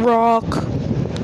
rock.